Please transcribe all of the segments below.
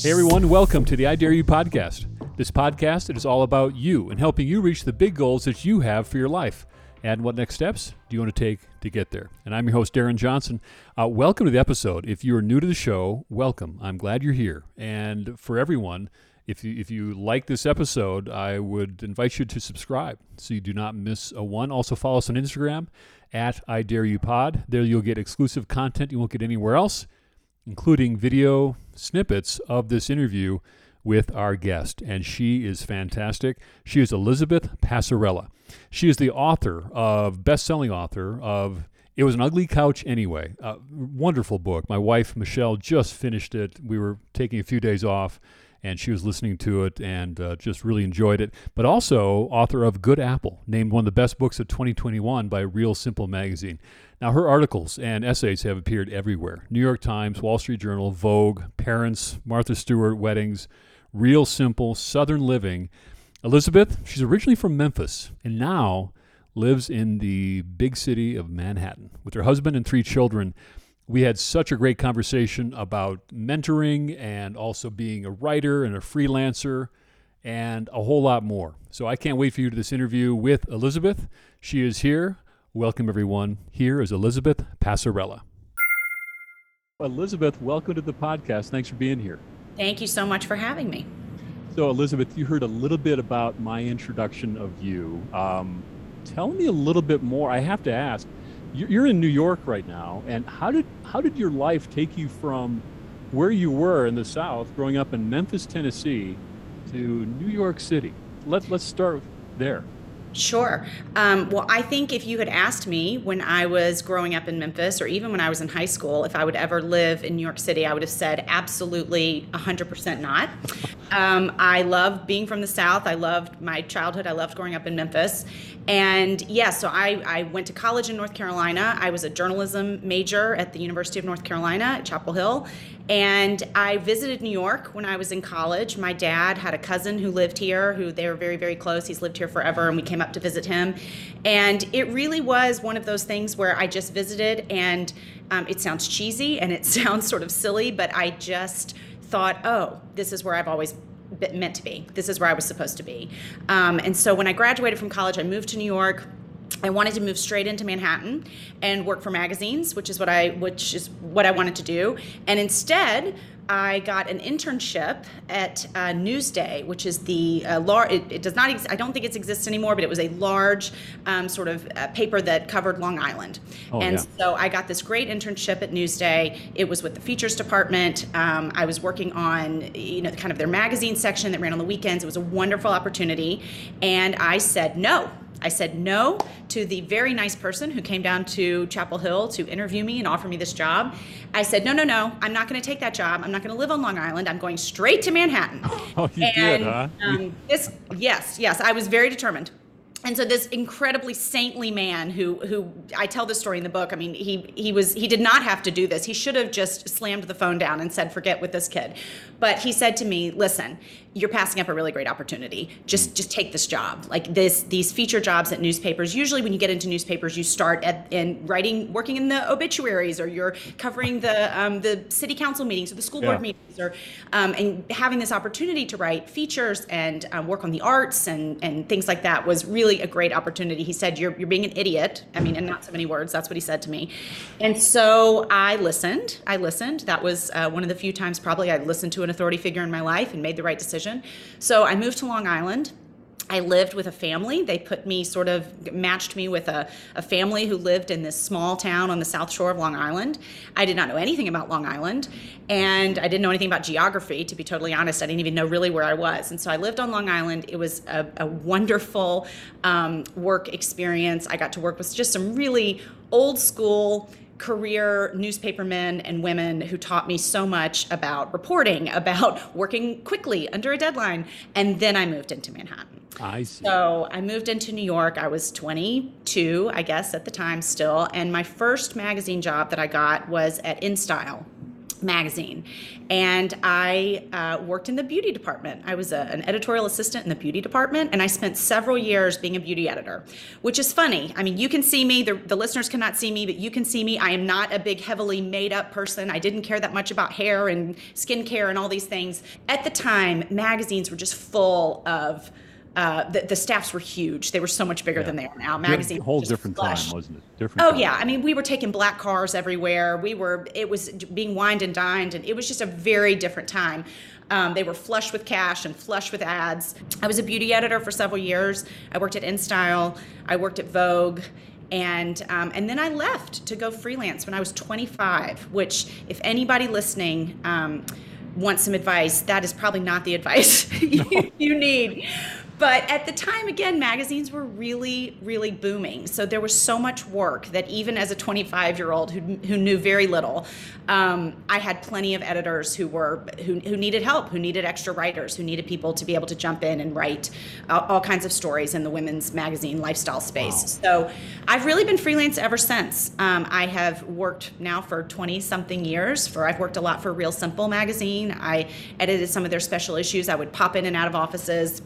Hey everyone, welcome to the I Dare You podcast. This podcast is all about you and helping you reach the big goals that you have for your life. And what next steps do you want to take to get there? And I'm your host, Darren Johnson. Uh, welcome to the episode. If you are new to the show, welcome. I'm glad you're here. And for everyone, if you, if you like this episode, I would invite you to subscribe so you do not miss a one. Also, follow us on Instagram at I Dare You Pod. There you'll get exclusive content you won't get anywhere else, including video snippets of this interview with our guest. And she is fantastic. She is Elizabeth Passarella. She is the author of, best selling author of It Was an Ugly Couch Anyway. A wonderful book. My wife, Michelle, just finished it. We were taking a few days off and she was listening to it and uh, just really enjoyed it. But also, author of Good Apple, named one of the best books of 2021 by Real Simple magazine. Now, her articles and essays have appeared everywhere New York Times, Wall Street Journal, Vogue, Parents, Martha Stewart, Weddings, Real Simple, Southern Living. Elizabeth, she's originally from Memphis and now lives in the big city of Manhattan with her husband and three children. We had such a great conversation about mentoring and also being a writer and a freelancer and a whole lot more. So I can't wait for you to this interview with Elizabeth. She is here. Welcome, everyone. Here is Elizabeth Passarella. Elizabeth, welcome to the podcast. Thanks for being here. Thank you so much for having me. So, Elizabeth, you heard a little bit about my introduction of you. Um, tell me a little bit more. I have to ask. You're in New York right now, and how did how did your life take you from where you were in the South, growing up in Memphis, Tennessee, to New York City? Let Let's start there. Sure. Um, well, I think if you had asked me when I was growing up in Memphis or even when I was in high school if I would ever live in New York City, I would have said absolutely 100% not. Um, I love being from the South. I loved my childhood. I loved growing up in Memphis. And yes, yeah, so I, I went to college in North Carolina. I was a journalism major at the University of North Carolina at Chapel Hill. And I visited New York when I was in college. My dad had a cousin who lived here, who they were very, very close. He's lived here forever, and we came up to visit him. And it really was one of those things where I just visited, and um, it sounds cheesy and it sounds sort of silly, but I just thought, oh, this is where I've always meant to be. This is where I was supposed to be. Um, and so when I graduated from college, I moved to New York I wanted to move straight into Manhattan and work for magazines, which is what I which is what I wanted to do. And instead, I got an internship at uh, Newsday, which is the uh, large. It, it, does not. Ex- I don't think it exists anymore, but it was a large um, sort of uh, paper that covered Long Island. Oh, and yeah. so I got this great internship at Newsday. It was with the features department. Um, I was working on you know kind of their magazine section that ran on the weekends. It was a wonderful opportunity, and I said no. I said no to the very nice person who came down to Chapel Hill to interview me and offer me this job. I said, no, no, no, I'm not going to take that job. I'm not going to live on Long Island. I'm going straight to Manhattan. Oh, you and, did, huh? Um, this, yes, yes, I was very determined and so this incredibly saintly man who who I tell this story in the book. I mean, he he was he did not have to do this. He should have just slammed the phone down and said, "Forget with this kid." But he said to me, "Listen, you're passing up a really great opportunity. Just just take this job. Like this these feature jobs at newspapers. Usually when you get into newspapers, you start at in writing working in the obituaries or you're covering the um, the city council meetings or the school board yeah. meetings or um, and having this opportunity to write features and um, work on the arts and and things like that was really a great opportunity. He said, "You're you're being an idiot." I mean, in not so many words, that's what he said to me. And so I listened. I listened. That was uh, one of the few times probably I listened to an authority figure in my life and made the right decision. So I moved to Long Island. I lived with a family. They put me sort of matched me with a, a family who lived in this small town on the south shore of Long Island. I did not know anything about Long Island, and I didn't know anything about geography, to be totally honest. I didn't even know really where I was. And so I lived on Long Island. It was a, a wonderful um, work experience. I got to work with just some really old school career newspapermen and women who taught me so much about reporting, about working quickly under a deadline. And then I moved into Manhattan. I see. So I moved into New York. I was 22, I guess, at the time still. And my first magazine job that I got was at InStyle magazine. And i uh, worked in the beauty department. I was a, an editorial assistant in the beauty department and i spent several years being a beauty editor which is funny. I mean you can see me the, the listeners cannot see me but you can see me. I am not a big heavily made up person. I didn't care that much about hair and skincare and all these things. At the time magazines were just full of uh, the, the, staffs were huge. They were so much bigger yeah. than they are now. Magazine whole different time, wasn't it? Different. Oh time. yeah, I mean, we were taking black cars everywhere. We were. It was being wined and dined, and it was just a very different time. Um, they were flush with cash and flush with ads. I was a beauty editor for several years. I worked at InStyle. I worked at Vogue and um, and then I left to go freelance when I was 25. Which, if anybody listening um, wants some advice, that is probably not the advice you, you need but at the time, again, magazines were really, really booming. So there was so much work that even as a 25 year old who, who knew very little, um, I had plenty of editors who were who, who needed help, who needed extra writers, who needed people to be able to jump in and write uh, all kinds of stories in the women's magazine lifestyle space. Wow. So I've really been freelance ever since. Um, I have worked now for 20 something years. For I've worked a lot for Real Simple magazine. I edited some of their special issues. I would pop in and out of offices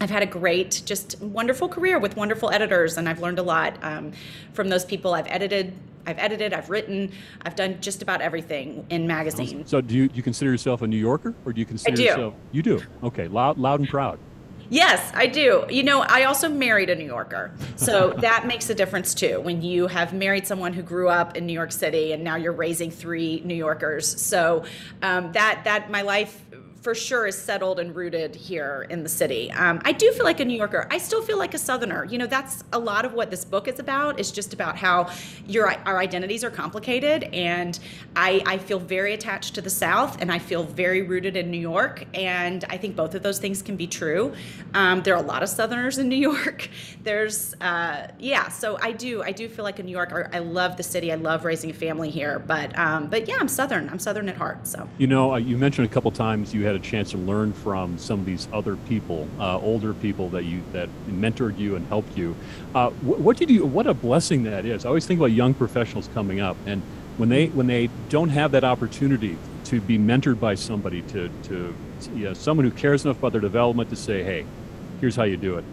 I've had a great, just wonderful career with wonderful editors, and I've learned a lot um, from those people. I've edited, I've edited, I've written, I've done just about everything in magazine. So, do you, do you consider yourself a New Yorker, or do you consider I do. yourself? You do. Okay, loud, loud and proud. Yes, I do. You know, I also married a New Yorker. So that makes a difference too. When you have married someone who grew up in New York City and now you're raising three New Yorkers. So um, that that my life for sure is settled and rooted here in the city. Um, I do feel like a New Yorker. I still feel like a Southerner. You know, that's a lot of what this book is about. It's just about how your our identities are complicated, and I, I feel very attached to the South, and I feel very rooted in New York, and I think both of those things can be true. Um, there are a lot of Southerners in New York. There's uh, yeah, so I do I do feel like a New Yorker. I love the city. I love raising a family here, but um, but yeah, I'm Southern. I'm Southern at heart. So you know, uh, you mentioned a couple times you had had a chance to learn from some of these other people, uh, older people that you that mentored you and helped you. Uh, what, what did you? What a blessing that is. I always think about young professionals coming up, and when they when they don't have that opportunity to be mentored by somebody, to to you know, someone who cares enough about their development to say, hey, here's how you do it.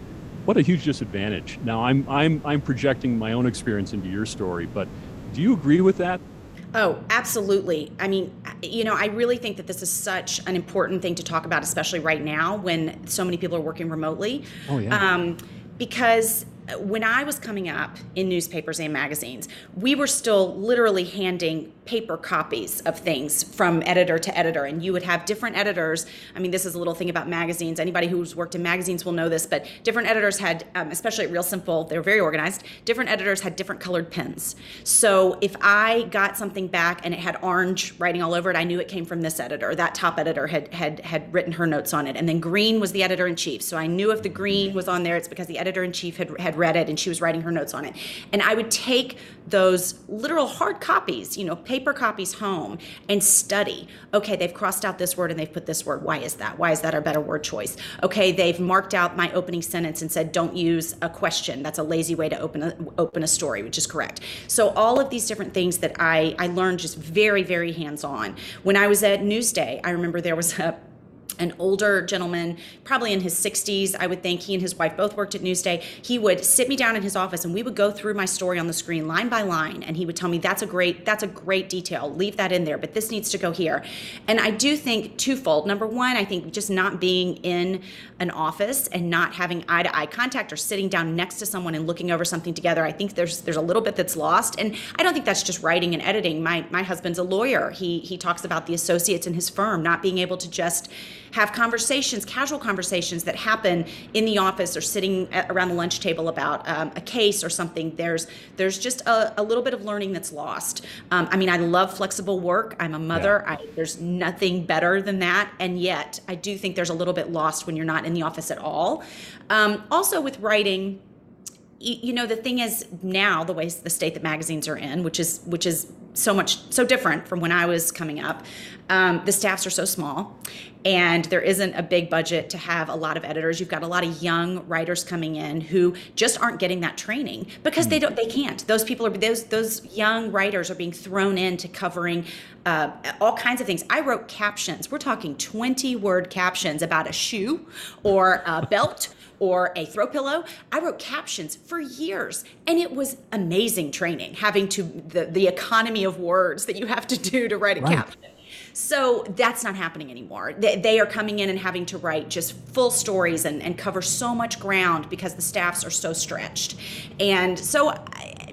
What a huge disadvantage. Now I'm I'm I'm projecting my own experience into your story, but do you agree with that? Oh, absolutely. I mean, you know, I really think that this is such an important thing to talk about, especially right now when so many people are working remotely. Oh, yeah. Um, because when I was coming up in newspapers and magazines, we were still literally handing paper copies of things from editor to editor. And you would have different editors. I mean this is a little thing about magazines. Anybody who's worked in magazines will know this but different editors had um, especially at real simple they were very organized different editors had different colored pens. So if i got something back and it had orange writing all over it i knew it came from this editor. That top editor had had had written her notes on it. And then green was the editor in chief so i knew if the green was on there it's because the editor in chief had, had read it and she was writing her notes on it and i would take those literal hard copies you know paper copies home and study. Okay, they've crossed out this word and they've put this word. Why is that? Why is that our better word choice? Okay, they've marked out my opening sentence and said don't use a question. That's a lazy way to open a open a story, which is correct. So all of these different things that I I learned just very very hands on. When I was at Newsday, I remember there was a an older gentleman, probably in his 60s, I would think. He and his wife both worked at Newsday. He would sit me down in his office and we would go through my story on the screen line by line and he would tell me that's a great that's a great detail. Leave that in there, but this needs to go here. And I do think twofold. Number 1, I think just not being in an office and not having eye to eye contact or sitting down next to someone and looking over something together. I think there's there's a little bit that's lost. And I don't think that's just writing and editing. My my husband's a lawyer. He he talks about the associates in his firm not being able to just have conversations, casual conversations that happen in the office or sitting around the lunch table about um, a case or something. There's there's just a, a little bit of learning that's lost. Um, I mean, I love flexible work. I'm a mother. Yeah. I, there's nothing better than that, and yet I do think there's a little bit lost when you're not in the office at all. Um, also, with writing you know the thing is now the way the state that magazines are in which is which is so much so different from when i was coming up um, the staffs are so small and there isn't a big budget to have a lot of editors you've got a lot of young writers coming in who just aren't getting that training because they don't they can't those people are those those young writers are being thrown into covering uh, all kinds of things. I wrote captions. We're talking 20 word captions about a shoe or a belt or a throw pillow. I wrote captions for years and it was amazing training having to the, the economy of words that you have to do to write a right. caption. So that's not happening anymore. They, they, are coming in and having to write just full stories and, and cover so much ground because the staffs are so stretched. And so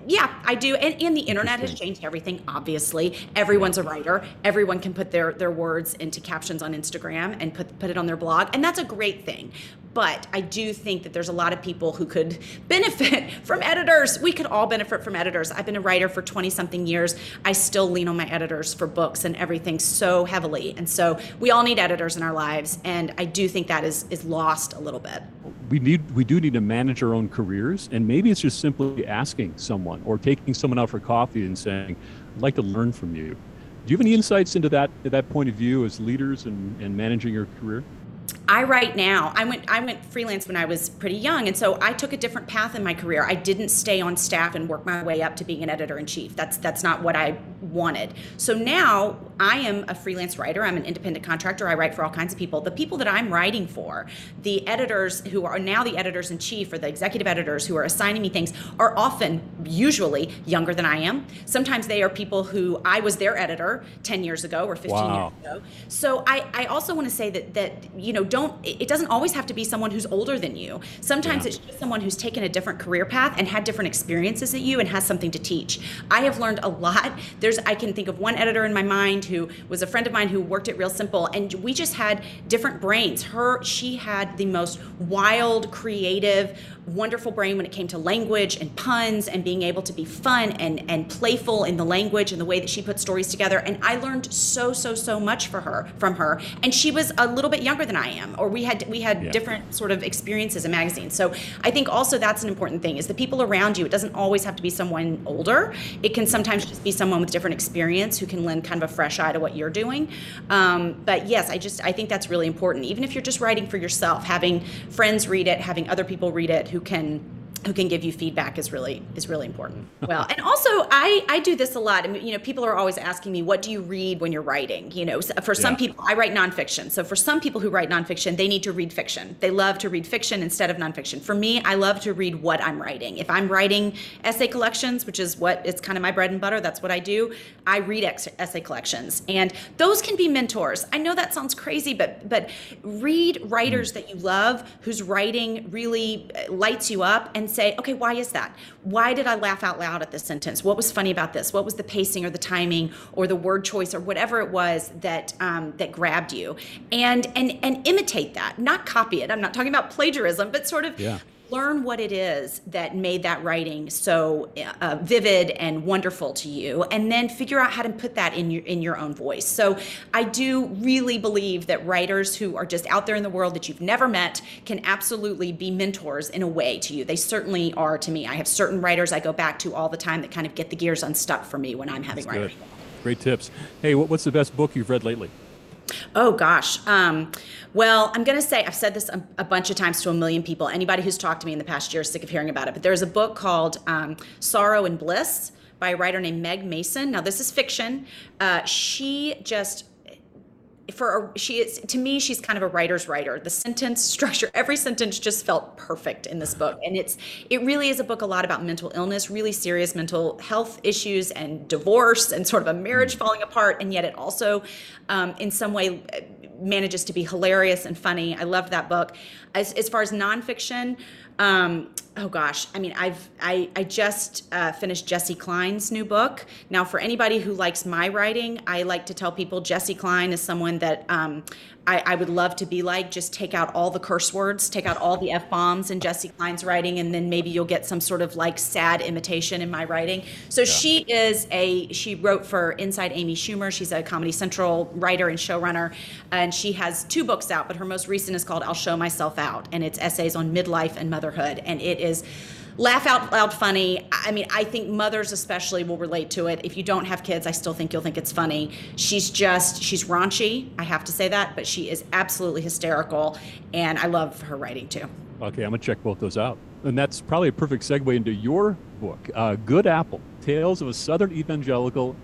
yeah, I do. And, and the internet has changed everything, obviously. Everyone's a writer. Everyone can put their, their words into captions on Instagram and put, put it on their blog. And that's a great thing. But I do think that there's a lot of people who could benefit from editors. We could all benefit from editors. I've been a writer for 20 something years. I still lean on my editors for books and everything so heavily. And so we all need editors in our lives. And I do think that is, is lost a little bit. We need we do need to manage our own careers. And maybe it's just simply asking someone or taking someone out for coffee and saying, I'd like to learn from you. Do you have any insights into that that point of view as leaders and, and managing your career? I write now. I went I went freelance when I was pretty young, and so I took a different path in my career. I didn't stay on staff and work my way up to being an editor in chief. That's that's not what I wanted. So now I am a freelance writer. I'm an independent contractor. I write for all kinds of people. The people that I'm writing for, the editors who are now the editors in chief or the executive editors who are assigning me things, are often usually younger than I am. Sometimes they are people who I was their editor 10 years ago or 15 wow. years ago. So I I also want to say that that you know don't it doesn't always have to be someone who's older than you. Sometimes yeah. it's just someone who's taken a different career path and had different experiences at you and has something to teach. I have learned a lot. There's i can think of one editor in my mind who was a friend of mine who worked at real simple and we just had different brains. Her she had the most wild creative wonderful brain when it came to language and puns and being able to be fun and and playful in the language and the way that she put stories together. And I learned so so so much for her from her. And she was a little bit younger than I am or we had we had yeah. different sort of experiences in magazines. So I think also that's an important thing is the people around you it doesn't always have to be someone older. It can sometimes just be someone with different experience who can lend kind of a fresh eye to what you're doing. Um, but yes I just I think that's really important. Even if you're just writing for yourself having friends read it having other people read it who can who can give you feedback is really is really important. Well, and also I I do this a lot. I mean, you know, people are always asking me, what do you read when you're writing? You know, for some yeah. people, I write nonfiction. So for some people who write nonfiction, they need to read fiction. They love to read fiction instead of nonfiction. For me, I love to read what I'm writing. If I'm writing essay collections, which is what it's kind of my bread and butter, that's what I do. I read ex- essay collections, and those can be mentors. I know that sounds crazy, but but read writers mm. that you love whose writing really uh, lights you up and say, okay, why is that? Why did I laugh out loud at this sentence? What was funny about this? What was the pacing or the timing or the word choice or whatever it was that um, that grabbed you? And and and imitate that, not copy it. I'm not talking about plagiarism, but sort of yeah learn what it is that made that writing so uh, vivid and wonderful to you and then figure out how to put that in your in your own voice. So i do really believe that writers who are just out there in the world that you've never met can absolutely be mentors in a way to you. They certainly are to me. I have certain writers i go back to all the time that kind of get the gears unstuck for me when i'm having writing. good. great tips. Hey what's the best book you've read lately Oh gosh. Um, well, I'm going to say I've said this a, a, bunch of times to a million people. Anybody who's talked to me in the past year is sick of hearing about it. But there's a book called um, Sorrow and Bliss by a writer named Meg Mason. Now this is fiction. Uh, she just for a, she is to me she's kind of a writer's writer. The sentence structure every sentence just felt perfect in this book. And it's it really is a book a lot about mental illness really serious mental health issues and divorce and sort of a marriage mm. falling apart. And yet it also um, in some way manages to be hilarious and funny. I loved that book. As, as far as nonfiction um, oh gosh, I mean, I've I I just uh, finished Jessi Klein's new book. Now, for anybody who likes my writing, I like to tell people Jessi Klein is someone that um, I, I, would love to be like. Just take out all the curse words, take out all the f bombs in Jessi Klein's writing, and then maybe you'll get some sort of like sad imitation in my writing. So yeah. she is a she wrote for Inside Amy Schumer. She's a Comedy Central writer and showrunner, and she has two books out. But her most recent is called I'll Show Myself Out, and it's essays on midlife and motherhood, and it is laugh out loud funny. I mean, I think mothers especially will relate to it. If you don't have kids, I still think you'll think it's funny. She's just, she's raunchy, I have to say that, but she is absolutely hysterical, and I love her writing too. Okay, I'm gonna check both those out. And that's probably a perfect segue into your book, uh, Good Apple Tales of a Southern Evangelical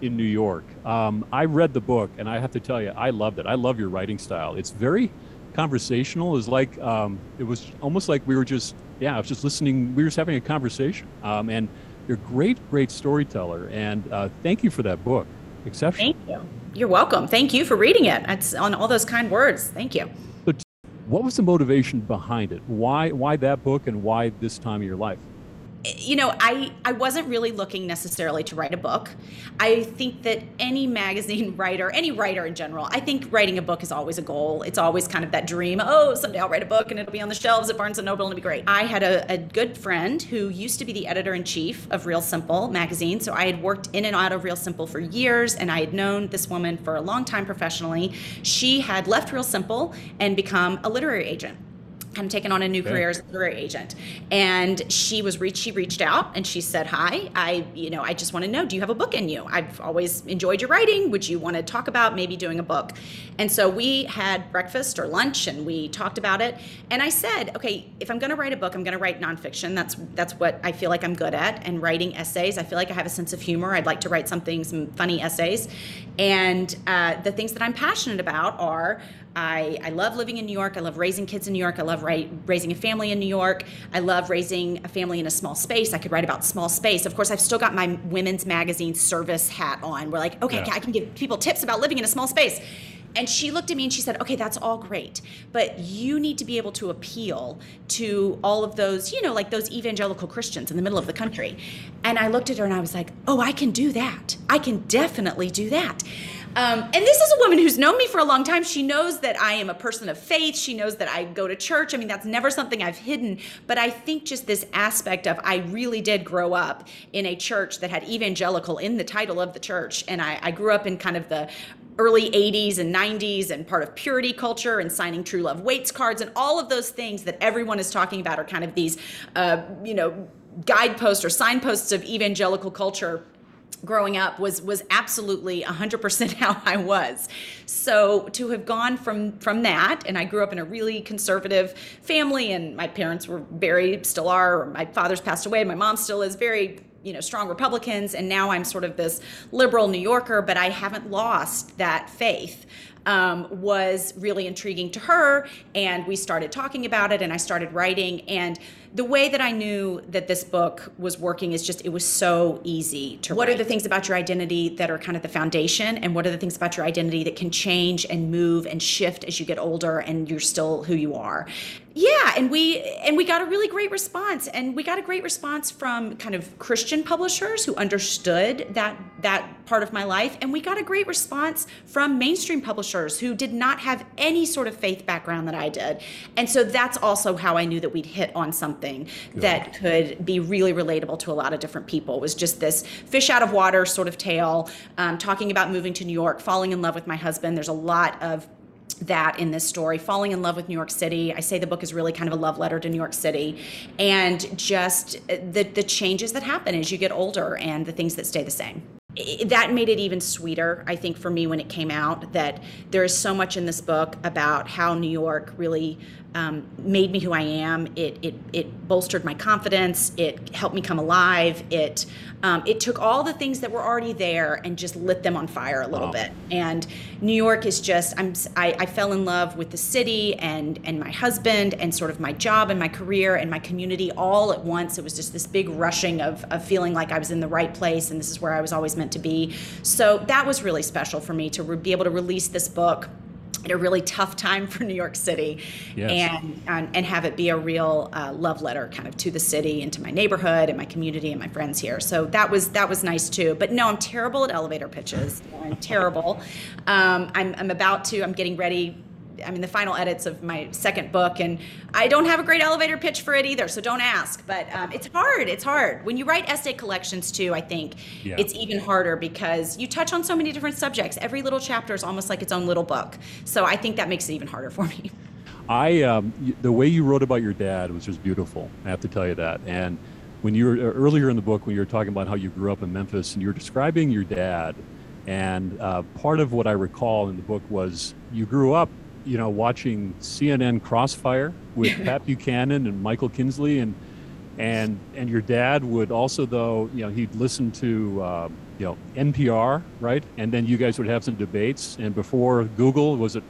in New York. Um, I read the book, and I have to tell you, I loved it. I love your writing style. It's very conversational. It's like um, it was almost like we were just yeah, I was just listening. We were just having a conversation. Um, and you're a great, great storyteller. And uh, thank you for that book. Exceptional. Thank you. You're welcome. Thank you for reading it. It's on all those kind words. Thank you. But what was the motivation behind it? Why, why that book, and why this time of your life? You know, I, I wasn't really looking necessarily to write a book. I think that any magazine writer, any writer in general, I think writing a book is always a goal. It's always kind of that dream. Oh, someday I'll write a book and it'll be on the shelves at Barnes and Noble and it'll be great. I had a, a good friend who used to be the editor in chief of Real Simple magazine. So I had worked in and out of Real Simple for years and I had known this woman for a long time professionally. She had left Real Simple and become a literary agent kind of taken on a new okay. career as a literary agent. And she was reached, she reached out and she said, Hi, I, you know, I just want to know, do you have a book in you? I've always enjoyed your writing. Would you want to talk about maybe doing a book? And so we had breakfast or lunch and we talked about it. And I said, okay, if I'm going to write a book, I'm going to write nonfiction. That's, that's what I feel like I'm good at. And writing essays, I feel like I have a sense of humor. I'd like to write something, some funny essays. And uh, the things that I'm passionate about are I, I love living in New York. I love raising kids in New York. I love raising a family in New York. I love raising a family in a small space. I could write about small space. Of course, I've still got my women's magazine service hat on. We're like, okay, yeah. I can give people tips about living in a small space. And she looked at me and she said, okay, that's all great, but you need to be able to appeal to all of those, you know, like those evangelical Christians in the middle of the country. And I looked at her and I was like, oh, I can do that. I can definitely do that. Um, and this is a woman who's known me for a long time. She knows that I am a person of faith. She knows that I go to church. I mean, that's never something I've hidden. But I think just this aspect of I really did grow up in a church that had evangelical in the title of the church. And I, I grew up in kind of the early 80s and 90s and part of purity culture and signing true love waits cards and all of those things that everyone is talking about are kind of these, uh, you know, guideposts or signposts of evangelical culture growing up was was absolutely 100% how I was. So to have gone from from that and I grew up in a really conservative family and my parents were very still are my father's passed away my mom still is very you know strong republicans and now i'm sort of this liberal new yorker but i haven't lost that faith um, was really intriguing to her and we started talking about it and i started writing and the way that I knew that this book was working is just it was so easy to What write. are the things about your identity that are kind of the foundation and what are the things about your identity that can change and move and shift as you get older and you're still who you are? Yeah, and we and we got a really great response and we got a great response from kind of Christian publishers who understood that that part of my life and we got a great response from mainstream publishers who did not have any sort of faith background that I did. And so that's also how I knew that we'd hit on something that could be really relatable to a lot of different people. It was just this fish out of water sort of tale, um, talking about moving to New York, falling in love with my husband. There's a lot of that in this story. Falling in love with new york city. I say the book is really kind of a love letter to new york city. And just uh, the, the changes that happen as you get older and the things that stay the same. That made it even sweeter, I think, for me when it came out. That there is so much in this book about how New York really um, made me who I am. It, it, it bolstered my confidence. It helped me come alive. It, um, it took all the things that were already there and just lit them on fire a little wow. bit. And New York is just, I'm, I, I fell in love with the city and, and my husband and sort of my job and my career and my community all at once. It was just this big rushing of, of feeling like I was in the right place and this is where I was always meant to be. So that was really special for me to re- be able to release this book a really tough time for New York City, yes. and, and, and have it be a real uh, love letter kind of to the city and to my neighborhood and my community and my friends here. So that was that was nice too. But no, I'm terrible at elevator pitches. I'm terrible. Um, I'm I'm about to. I'm getting ready I'm in the final edits of my second book, and I don't have a great elevator pitch for it either, so don't ask. But um, it's hard. It's hard. When you write essay collections, too, I think yeah. it's even harder because you touch on so many different subjects. Every little chapter is almost like its own little book. So I think that makes it even harder for me. I um, the way you wrote about your dad was just beautiful. I have to tell you that. And when you were uh, earlier in the book, when you were talking about how you grew up in Memphis, and you were describing your dad, and uh, part of what I recall in the book was you grew up you know, watching CNN Crossfire with Pat Buchanan and Michael Kinsley, and and and your dad would also though you know he'd listen to uh, you know NPR right? And then you guys would have some debates. And before Google was it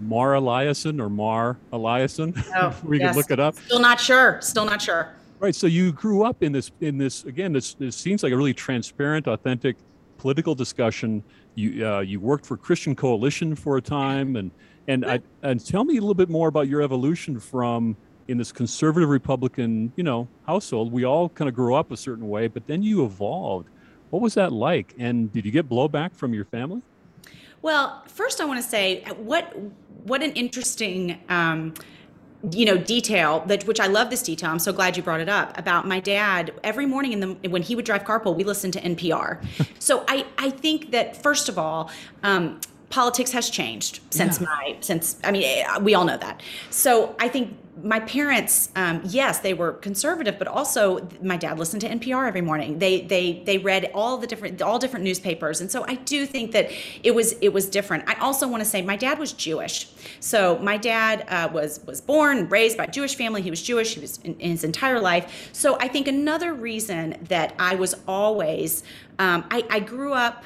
Mara Liasson or Mara Liasson? Oh, we yes. could look it up. Still not sure. Still not sure. Right so you grew up in this in this again this this seems like a really transparent authentic political discussion. You uh, you worked for Christian Coalition for a time and and I, and tell me a little bit more about your evolution from in this conservative Republican, you know, household, we all kind of grew up a certain way, but then you evolved. What was that like? And did you get blowback from your family? Well, first I want to say what what an interesting um, you know detail that which I love this detail. I'm so glad you brought it up about my dad. Every morning in the when he would drive carpool, we listened to NPR. so I I think that first of all, um, politics has changed since yeah. my since I mean eh, we all know that. So I think my parents, um, yes, they were conservative, but also my dad listened to NPR every morning. They they they read all the different all different newspapers, and so I do think that it was it was different. I also want to say my dad was Jewish, so my dad uh, was was born raised by a Jewish family. He was Jewish. He was in, in his entire life. So I think another reason that I was always um, I, I grew up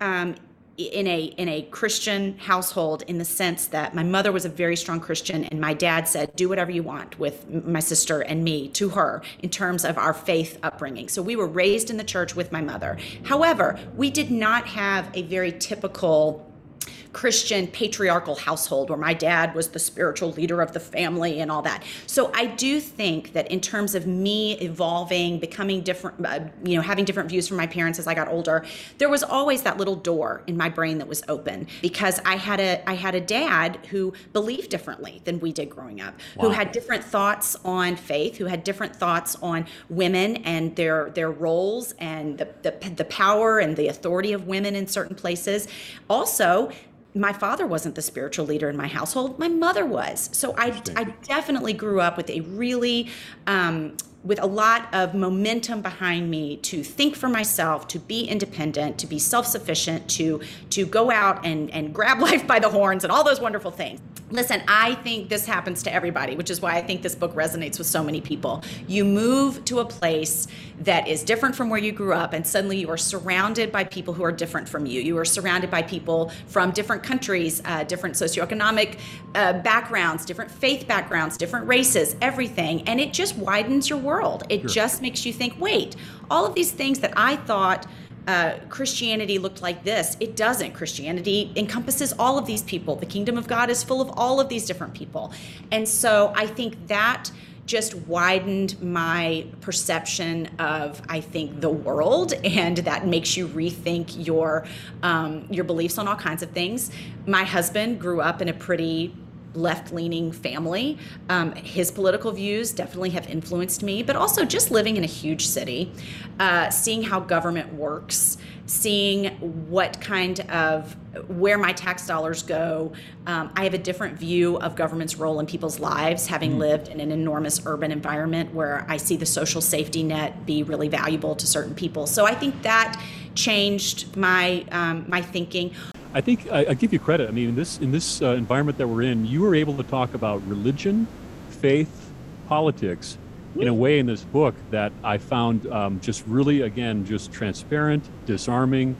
um, in a in a Christian household in the sense that my mother was a very strong Christian and my dad said do whatever you want with my sister and me to her in terms of our faith upbringing. So we were raised in the church with my mother. However, we did not have a very typical Christian patriarchal household where my dad was the spiritual leader of the family and all that. So I do think that in terms of me evolving, becoming different, uh, you know, having different views from my parents as I got older, there was always that little door in my brain that was open because I had a I had a dad who believed differently than we did growing up, wow. who had different thoughts on faith, who had different thoughts on women and their their roles and the the, the power and the authority of women in certain places. Also, my father wasn't the spiritual leader in my household. My mother was. So i, I definitely grew up with a really um, with a lot of momentum behind me to think for myself to be independent to be self-sufficient to to go out and and grab life by the horns and all those wonderful things Listen, I think this happens to everybody, which is why I think this book resonates with so many people. You move to a place that is different from where you grew up, and suddenly you are surrounded by people who are different from you. You are surrounded by people from different countries, uh, different socioeconomic uh, backgrounds, different faith backgrounds, different races, everything. And it just widens your world. It sure. just makes you think wait, all of these things that I thought uh, Christianity looked like this. It doesn't. Christianity encompasses all of these people. The kingdom of God is full of all of these different people. And so I think that just widened my perception of I think the world and that makes you rethink your um, your beliefs on all kinds of things. My husband grew up in a pretty left leaning family. Um, his political views definitely have influenced me, but also just living in a huge city, uh, seeing how government works, seeing what kind of where my tax dollars go. Um, I have a different view of government's role in people's lives, having mm lived in an enormous urban environment where I see the social safety net be really valuable to certain people. So I think that changed my um, my thinking. I think I, I, give you credit. I mean, in this in this uh, environment that we're in, you were able to talk about religion, faith, politics, in a way in this book that I found um, just really, again, just transparent, disarming,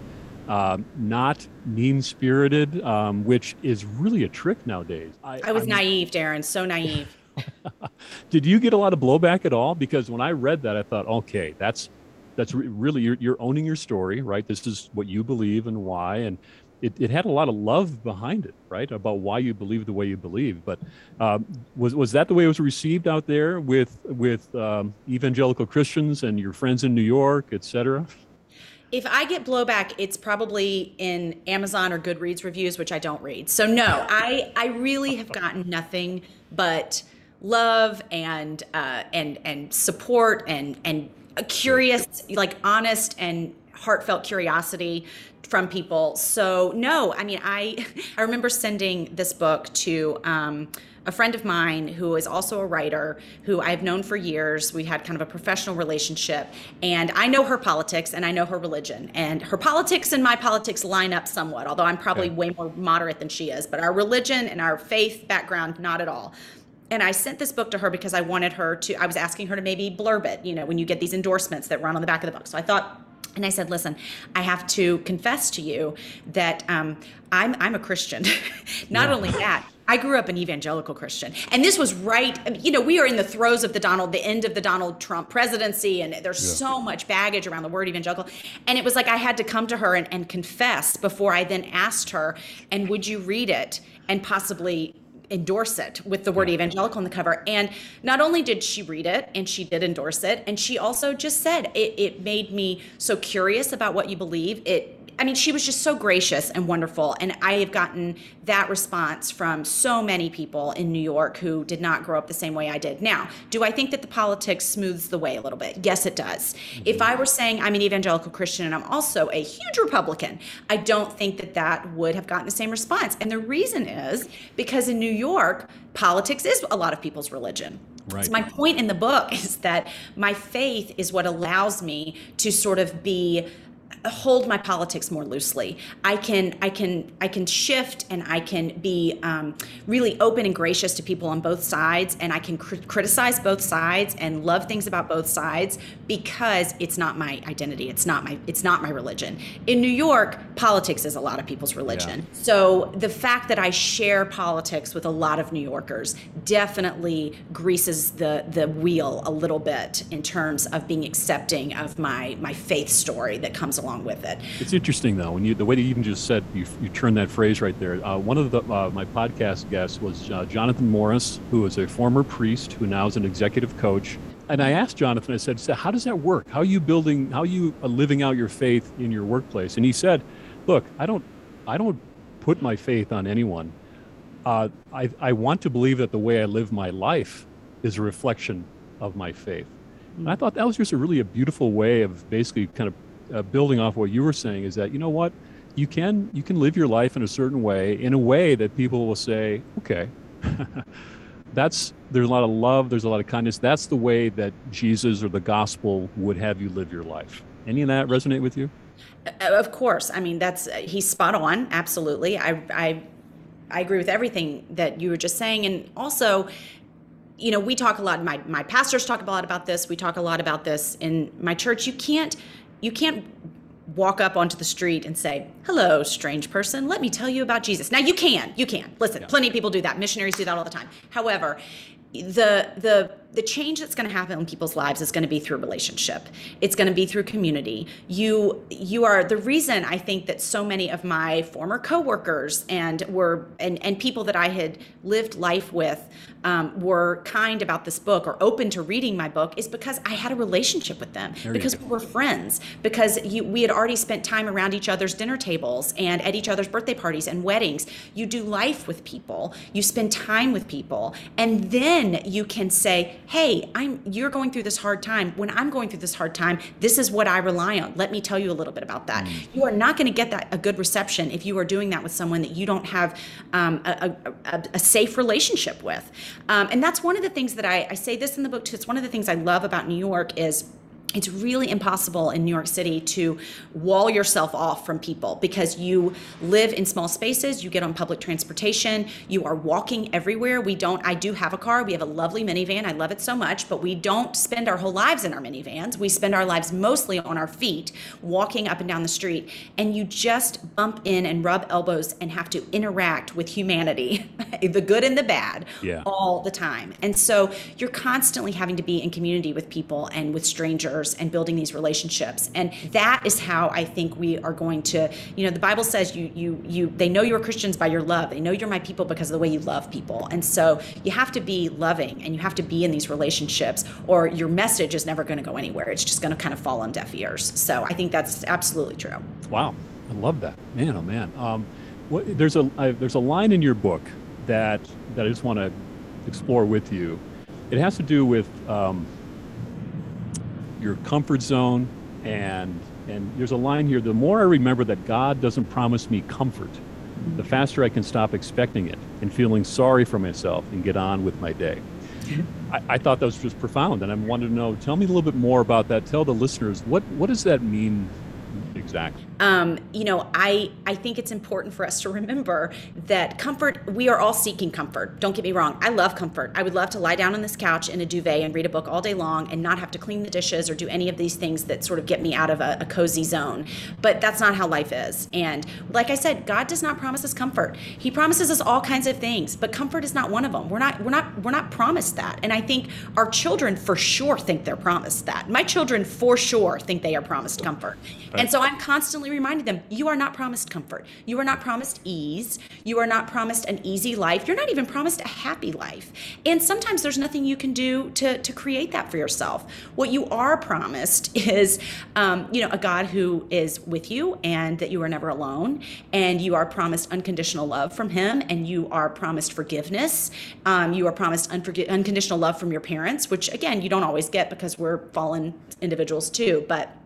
uh, not mean spirited, um, which is really a trick nowadays. I, I was I naive, Darren, so naive. Did you get a lot of blowback at all? Because when I read that, I thought, okay, that's that's really you're, you're owning your story, right? This is what you believe and why, and it, it had a lot of love behind it, right? About why you believe the way you believe. But um, was was that the way it was received out there with with um, evangelical Christians and your friends in New York, et cetera? If I get blowback, it's probably in Amazon or Goodreads reviews, which I don't read. So no, I I really have gotten nothing but love and uh, and and support and and a curious, like honest and heartfelt curiosity from people. So no, I mean, I I remember sending this book to um, a friend of mine who is also a writer who I've known for years. We had kind of a professional relationship, and I know her politics and I know her religion, and her politics and my politics line up somewhat. Although I'm probably okay. way more moderate than she is, but our religion and our faith background, not at all. and I sent this book to her because I wanted her to, I was asking her to maybe blurb it, you know, when you get these endorsements that run on the back of the book. So I thought, and I said, listen, I have to confess to you that um, I'm, I'm a Christian. Not yeah. only that, I grew up an evangelical Christian. And this was right, you know, we are in the throes of the Donald, the end of the Donald Trump presidency, and there's yeah. so much baggage around the word evangelical. And it was like I had to come to her and, and confess before I then asked her, and would you read it and possibly endorse it with the word evangelical on the cover. And not only did she read it and she did endorse it, and she also just said it, it made me so curious about what you believe. It I mean, she was just so gracious and wonderful. And I have gotten that response from so many people in New York who did not grow up the same way I did. Now, do I think that the politics smooths the way a little bit? Yes, it does. Mm-hmm. If I were saying I'm an evangelical Christian and I'm also a huge Republican, I don't think that that would have gotten the same response. And the reason is because in New York, politics is a lot of people's religion. Right. So my point in the book is that my faith is what allows me to sort of be hold my politics more loosely. I can I can I can shift and I can be um, really open and gracious to people on both sides, and I can cr- criticize both sides and love things about both sides because it's not my identity. It's not my it's not my religion. In New York, politics is a lot of people's religion. Yeah. So the fact that I share politics with a lot of New Yorkers definitely greases the the wheel a little bit in terms of being accepting of my my faith story that comes along with it. It's interesting though, when you the way that you even just said you you turned that phrase right there. Uh, one of the uh, my podcast guests was uh, Jonathan Morris, who is a former priest who now is an executive coach. And I asked Jonathan, I said, so "How does that work? How are you building? How are you uh, living out your faith in your workplace?" And he said, "Look, I don't, I don't put my faith on anyone. Uh, I, I want to believe that the way I live my life is a reflection of my faith." And I thought that was just a really a beautiful way of basically kind of uh, building off what you were saying is that you know what? You can you can live your life in a certain way in a way that people will say okay. That's there's a lot of love there's a lot of kindness. That's the way that jesus or the gospel would have you live your life. Any of that resonate with you? Uh, of course. I mean that's he's spot on. Absolutely. I i i agree with everything that you were just saying. And also you know we talk a lot my my pastors talk a lot about this. We talk a lot about this in my church. You can't you can't walk up onto the street and say, "Hello, strange person. Let me tell you about Jesus." Now you can, you can. Listen, yeah. plenty of people do that. Missionaries do that all the time. However, the the the change that's going to happen in people's lives is going to be through relationship. It's going to be through community. You you are the reason i think that so many of my former coworkers and were and and people that i had lived life with um, were kind about this book or open to reading my book is because i had a relationship with them there because we were friends because you, we had already spent time around each other's dinner tables and at each other's birthday parties and weddings. You do life with people. You spend time with people. And then you can say hey i'm you're going through this hard time. When i'm going through this hard time this is what i rely on. Let me tell you a little bit about that. Mm. you are not going to get that a good reception if you are doing that with someone that you don't have um, a, a, a, safe relationship with. Um, and that's one of the things that I, I say this in the book too it's one of the things i love about new york is it's really impossible in New York City to wall yourself off from people because you live in small spaces, you get on public transportation, you are walking everywhere. We don't, I do have a car, we have a lovely minivan, I love it so much, but we don't spend our whole lives in our minivans. We spend our lives mostly on our feet, walking up and down the street, and you just bump in and rub elbows and have to interact with humanity, the good and the bad, yeah. all the time. And so you're constantly having to be in community with people and with strangers and building these relationships. And that is how I think we are going to, you know, the Bible says you you you they know you're Christians by your love. They know you're my people because of the way you love people. And so you have to be loving and you have to be in these relationships or your message is never going to go anywhere. It's just going to kind of fall on deaf ears. So I think that's absolutely true. Wow. I love that. Man, oh man. Um, what, there's a I, there's a line in your book that that I just want to explore with you. It has to do with um, your comfort zone and and there's a line here the more i remember that god doesn't promise me comfort the mm-hmm. faster i can stop expecting it and feeling sorry for myself and get on with my day. Mm-hmm. I, I, thought that was just profound and i wanted to know tell me a little bit more about that. Tell the listeners what what does that mean Exactly. Um, you know, I I think it's important for us to remember that comfort. We are all seeking comfort. Don't get me wrong. I love comfort. I would love to lie down on this couch in a duvet and read a book all day long and not have to clean the dishes or do any of these things that sort of get me out of a, a cozy zone. But that's not how life is. And like I said, God does not promise us comfort. He promises us all kinds of things, but comfort is not one of them. We're not we're not we're not promised that. And I think our children for sure think they're promised that. My children for sure think they are promised comfort. And so I'm constantly reminding them, you are not promised comfort. You are not promised ease. You are not promised an easy life. You're not even promised a happy life. And sometimes there's nothing you can do to, to create that for yourself. What you are promised is, um, you know, a God who is with you and that you are never alone. And you are promised unconditional love from Him and you are promised forgiveness. Um, you are promised unforg- unconditional love from your parents, which again, you don't always get because we're fallen individuals too. But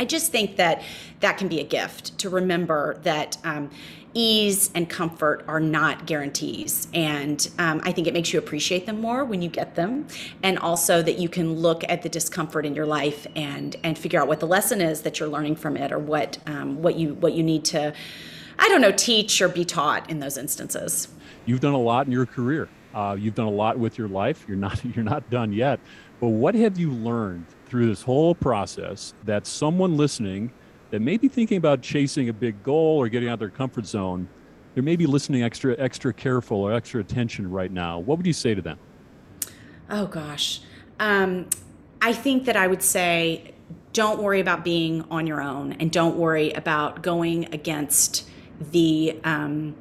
I just think that that can be a gift to remember that um, ease and comfort are not guarantees. And um, I think it makes you appreciate them more when you get them. And also that you can look at the discomfort in your life and, and figure out what the lesson is that you're learning from it or what, um, what, you, what you need to, I don't know, teach or be taught in those instances. You've done a lot in your career. Uh, you've done a lot with your life. You're not, you're not done yet. But what have you learned through this whole process that someone listening that may be thinking about chasing a big goal or getting out of their comfort zone, they may be listening extra extra careful or extra attention right now. What would you say to them? Oh gosh, um, I think that I would say don't worry about being on your own and don't worry about going against the um,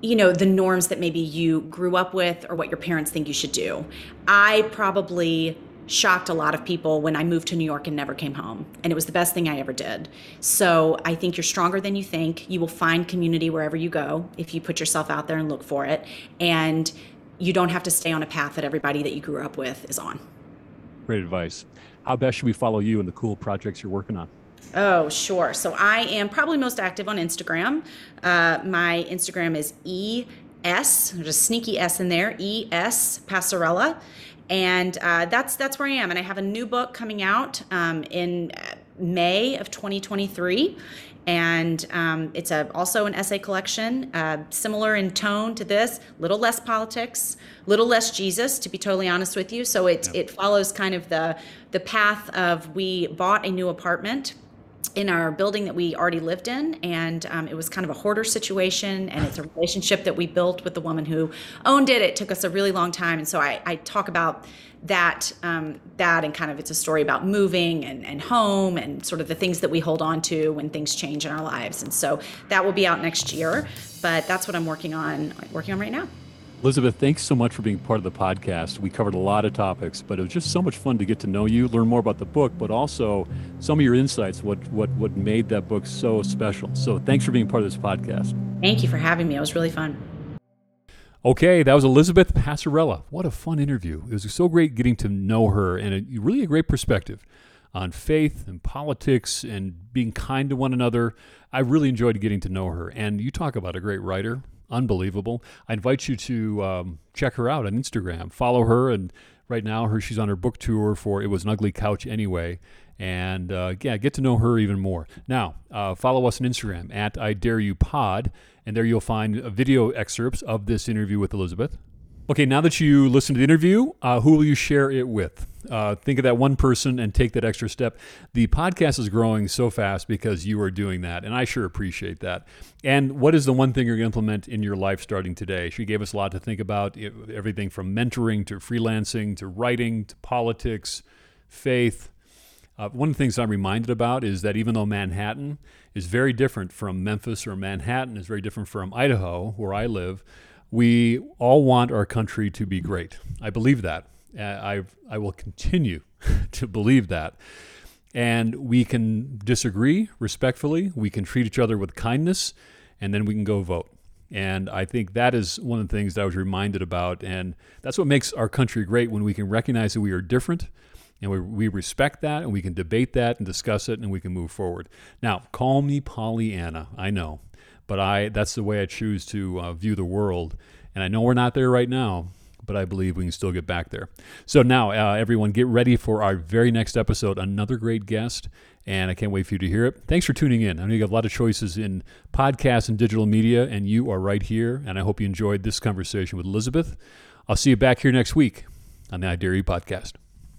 you know the norms that maybe you grew up with or what your parents think you should do i probably shocked a lot of people when I moved to New York and never came home. And it was the best thing I ever did. So I think you're stronger than you think. You will find community wherever you go if you put yourself out there and look for it. And you don't have to stay on a path that everybody that you grew up with is on. Great advice. How best should we follow you and the cool projects you're working on? Oh, sure. So I am probably most active on Instagram. Uh, my Instagram is ES, there's a sneaky S in there, ES Passarella and uh, that's that's where I am. And I have a new book coming out um, in uh, May of 2023, and um, it's a, also an essay collection, uh, similar in tone to this, little less politics, little less Jesus, to be totally honest with you. So it yeah. it follows kind of the the path of we bought a new apartment in our building that we already lived in and um, it was kind of a hoarder situation and it's a relationship that we built with the woman who owned it. It took us a really long time and so i, I talk about that um, that and kind of it's a story about moving and, and home and sort of the things that we hold on to when things change in our lives and so that will be out next year but that's what i'm working on working on right now Elizabeth, thanks so much for being part of the podcast. We covered a lot of topics, but it was just so much fun to get to know you, learn more about the book, but also some of your insights, what what what made that book so special. So thanks for being part of this podcast. Thank you for having me. It was really fun. Okay, that was Elizabeth Passarella. What a fun interview. It was so great getting to know her and a, really a great perspective on faith and politics and being kind to one another. I really enjoyed getting to know her. And you talk about a great writer unbelievable. I invite you to um, check her out on Instagram. Follow her, and right now her she's on her book tour for "It Was an Ugly Couch Anyway." And uh, yeah, get to know her even more. Now, uh, follow us on Instagram at I Dare You Pod, and there you'll find video excerpts of this interview with Elizabeth. Okay, now that you listen to the interview, uh, who will you share it with? Uh, think of that one person and take that extra step. The podcast is growing so fast because you are doing that, and I sure appreciate that. And what is the one thing you're going to implement in your life starting today? She gave us a lot to think about everything from mentoring to freelancing to writing to politics, faith. Uh, one of the things I'm reminded about is that even though Manhattan is very different from Memphis or Manhattan is very different from Idaho, where I live, we all want our country to be great. I believe that. Uh, I, I will continue to believe that. And we can disagree respectfully. We can treat each other with kindness, and then we can go vote. And I think that is one of the things that I was reminded about. And that's what makes our country great when we can recognize that we are different and we, we respect that and we can debate that and discuss it and we can move forward. Now, call me Pollyanna. I know but I that's the way I choose to uh, view the world. And I know we're not there right now, but I believe we can still get back there. So now, uh, everyone, get ready for our very next episode. Another great guest, and I can't wait for you to hear it. Thanks for tuning in. I know you have a lot of choices in podcasts and digital media, and you are right here. And I hope you enjoyed this conversation with Elizabeth. I'll see you back here next week on the I Dare You podcast.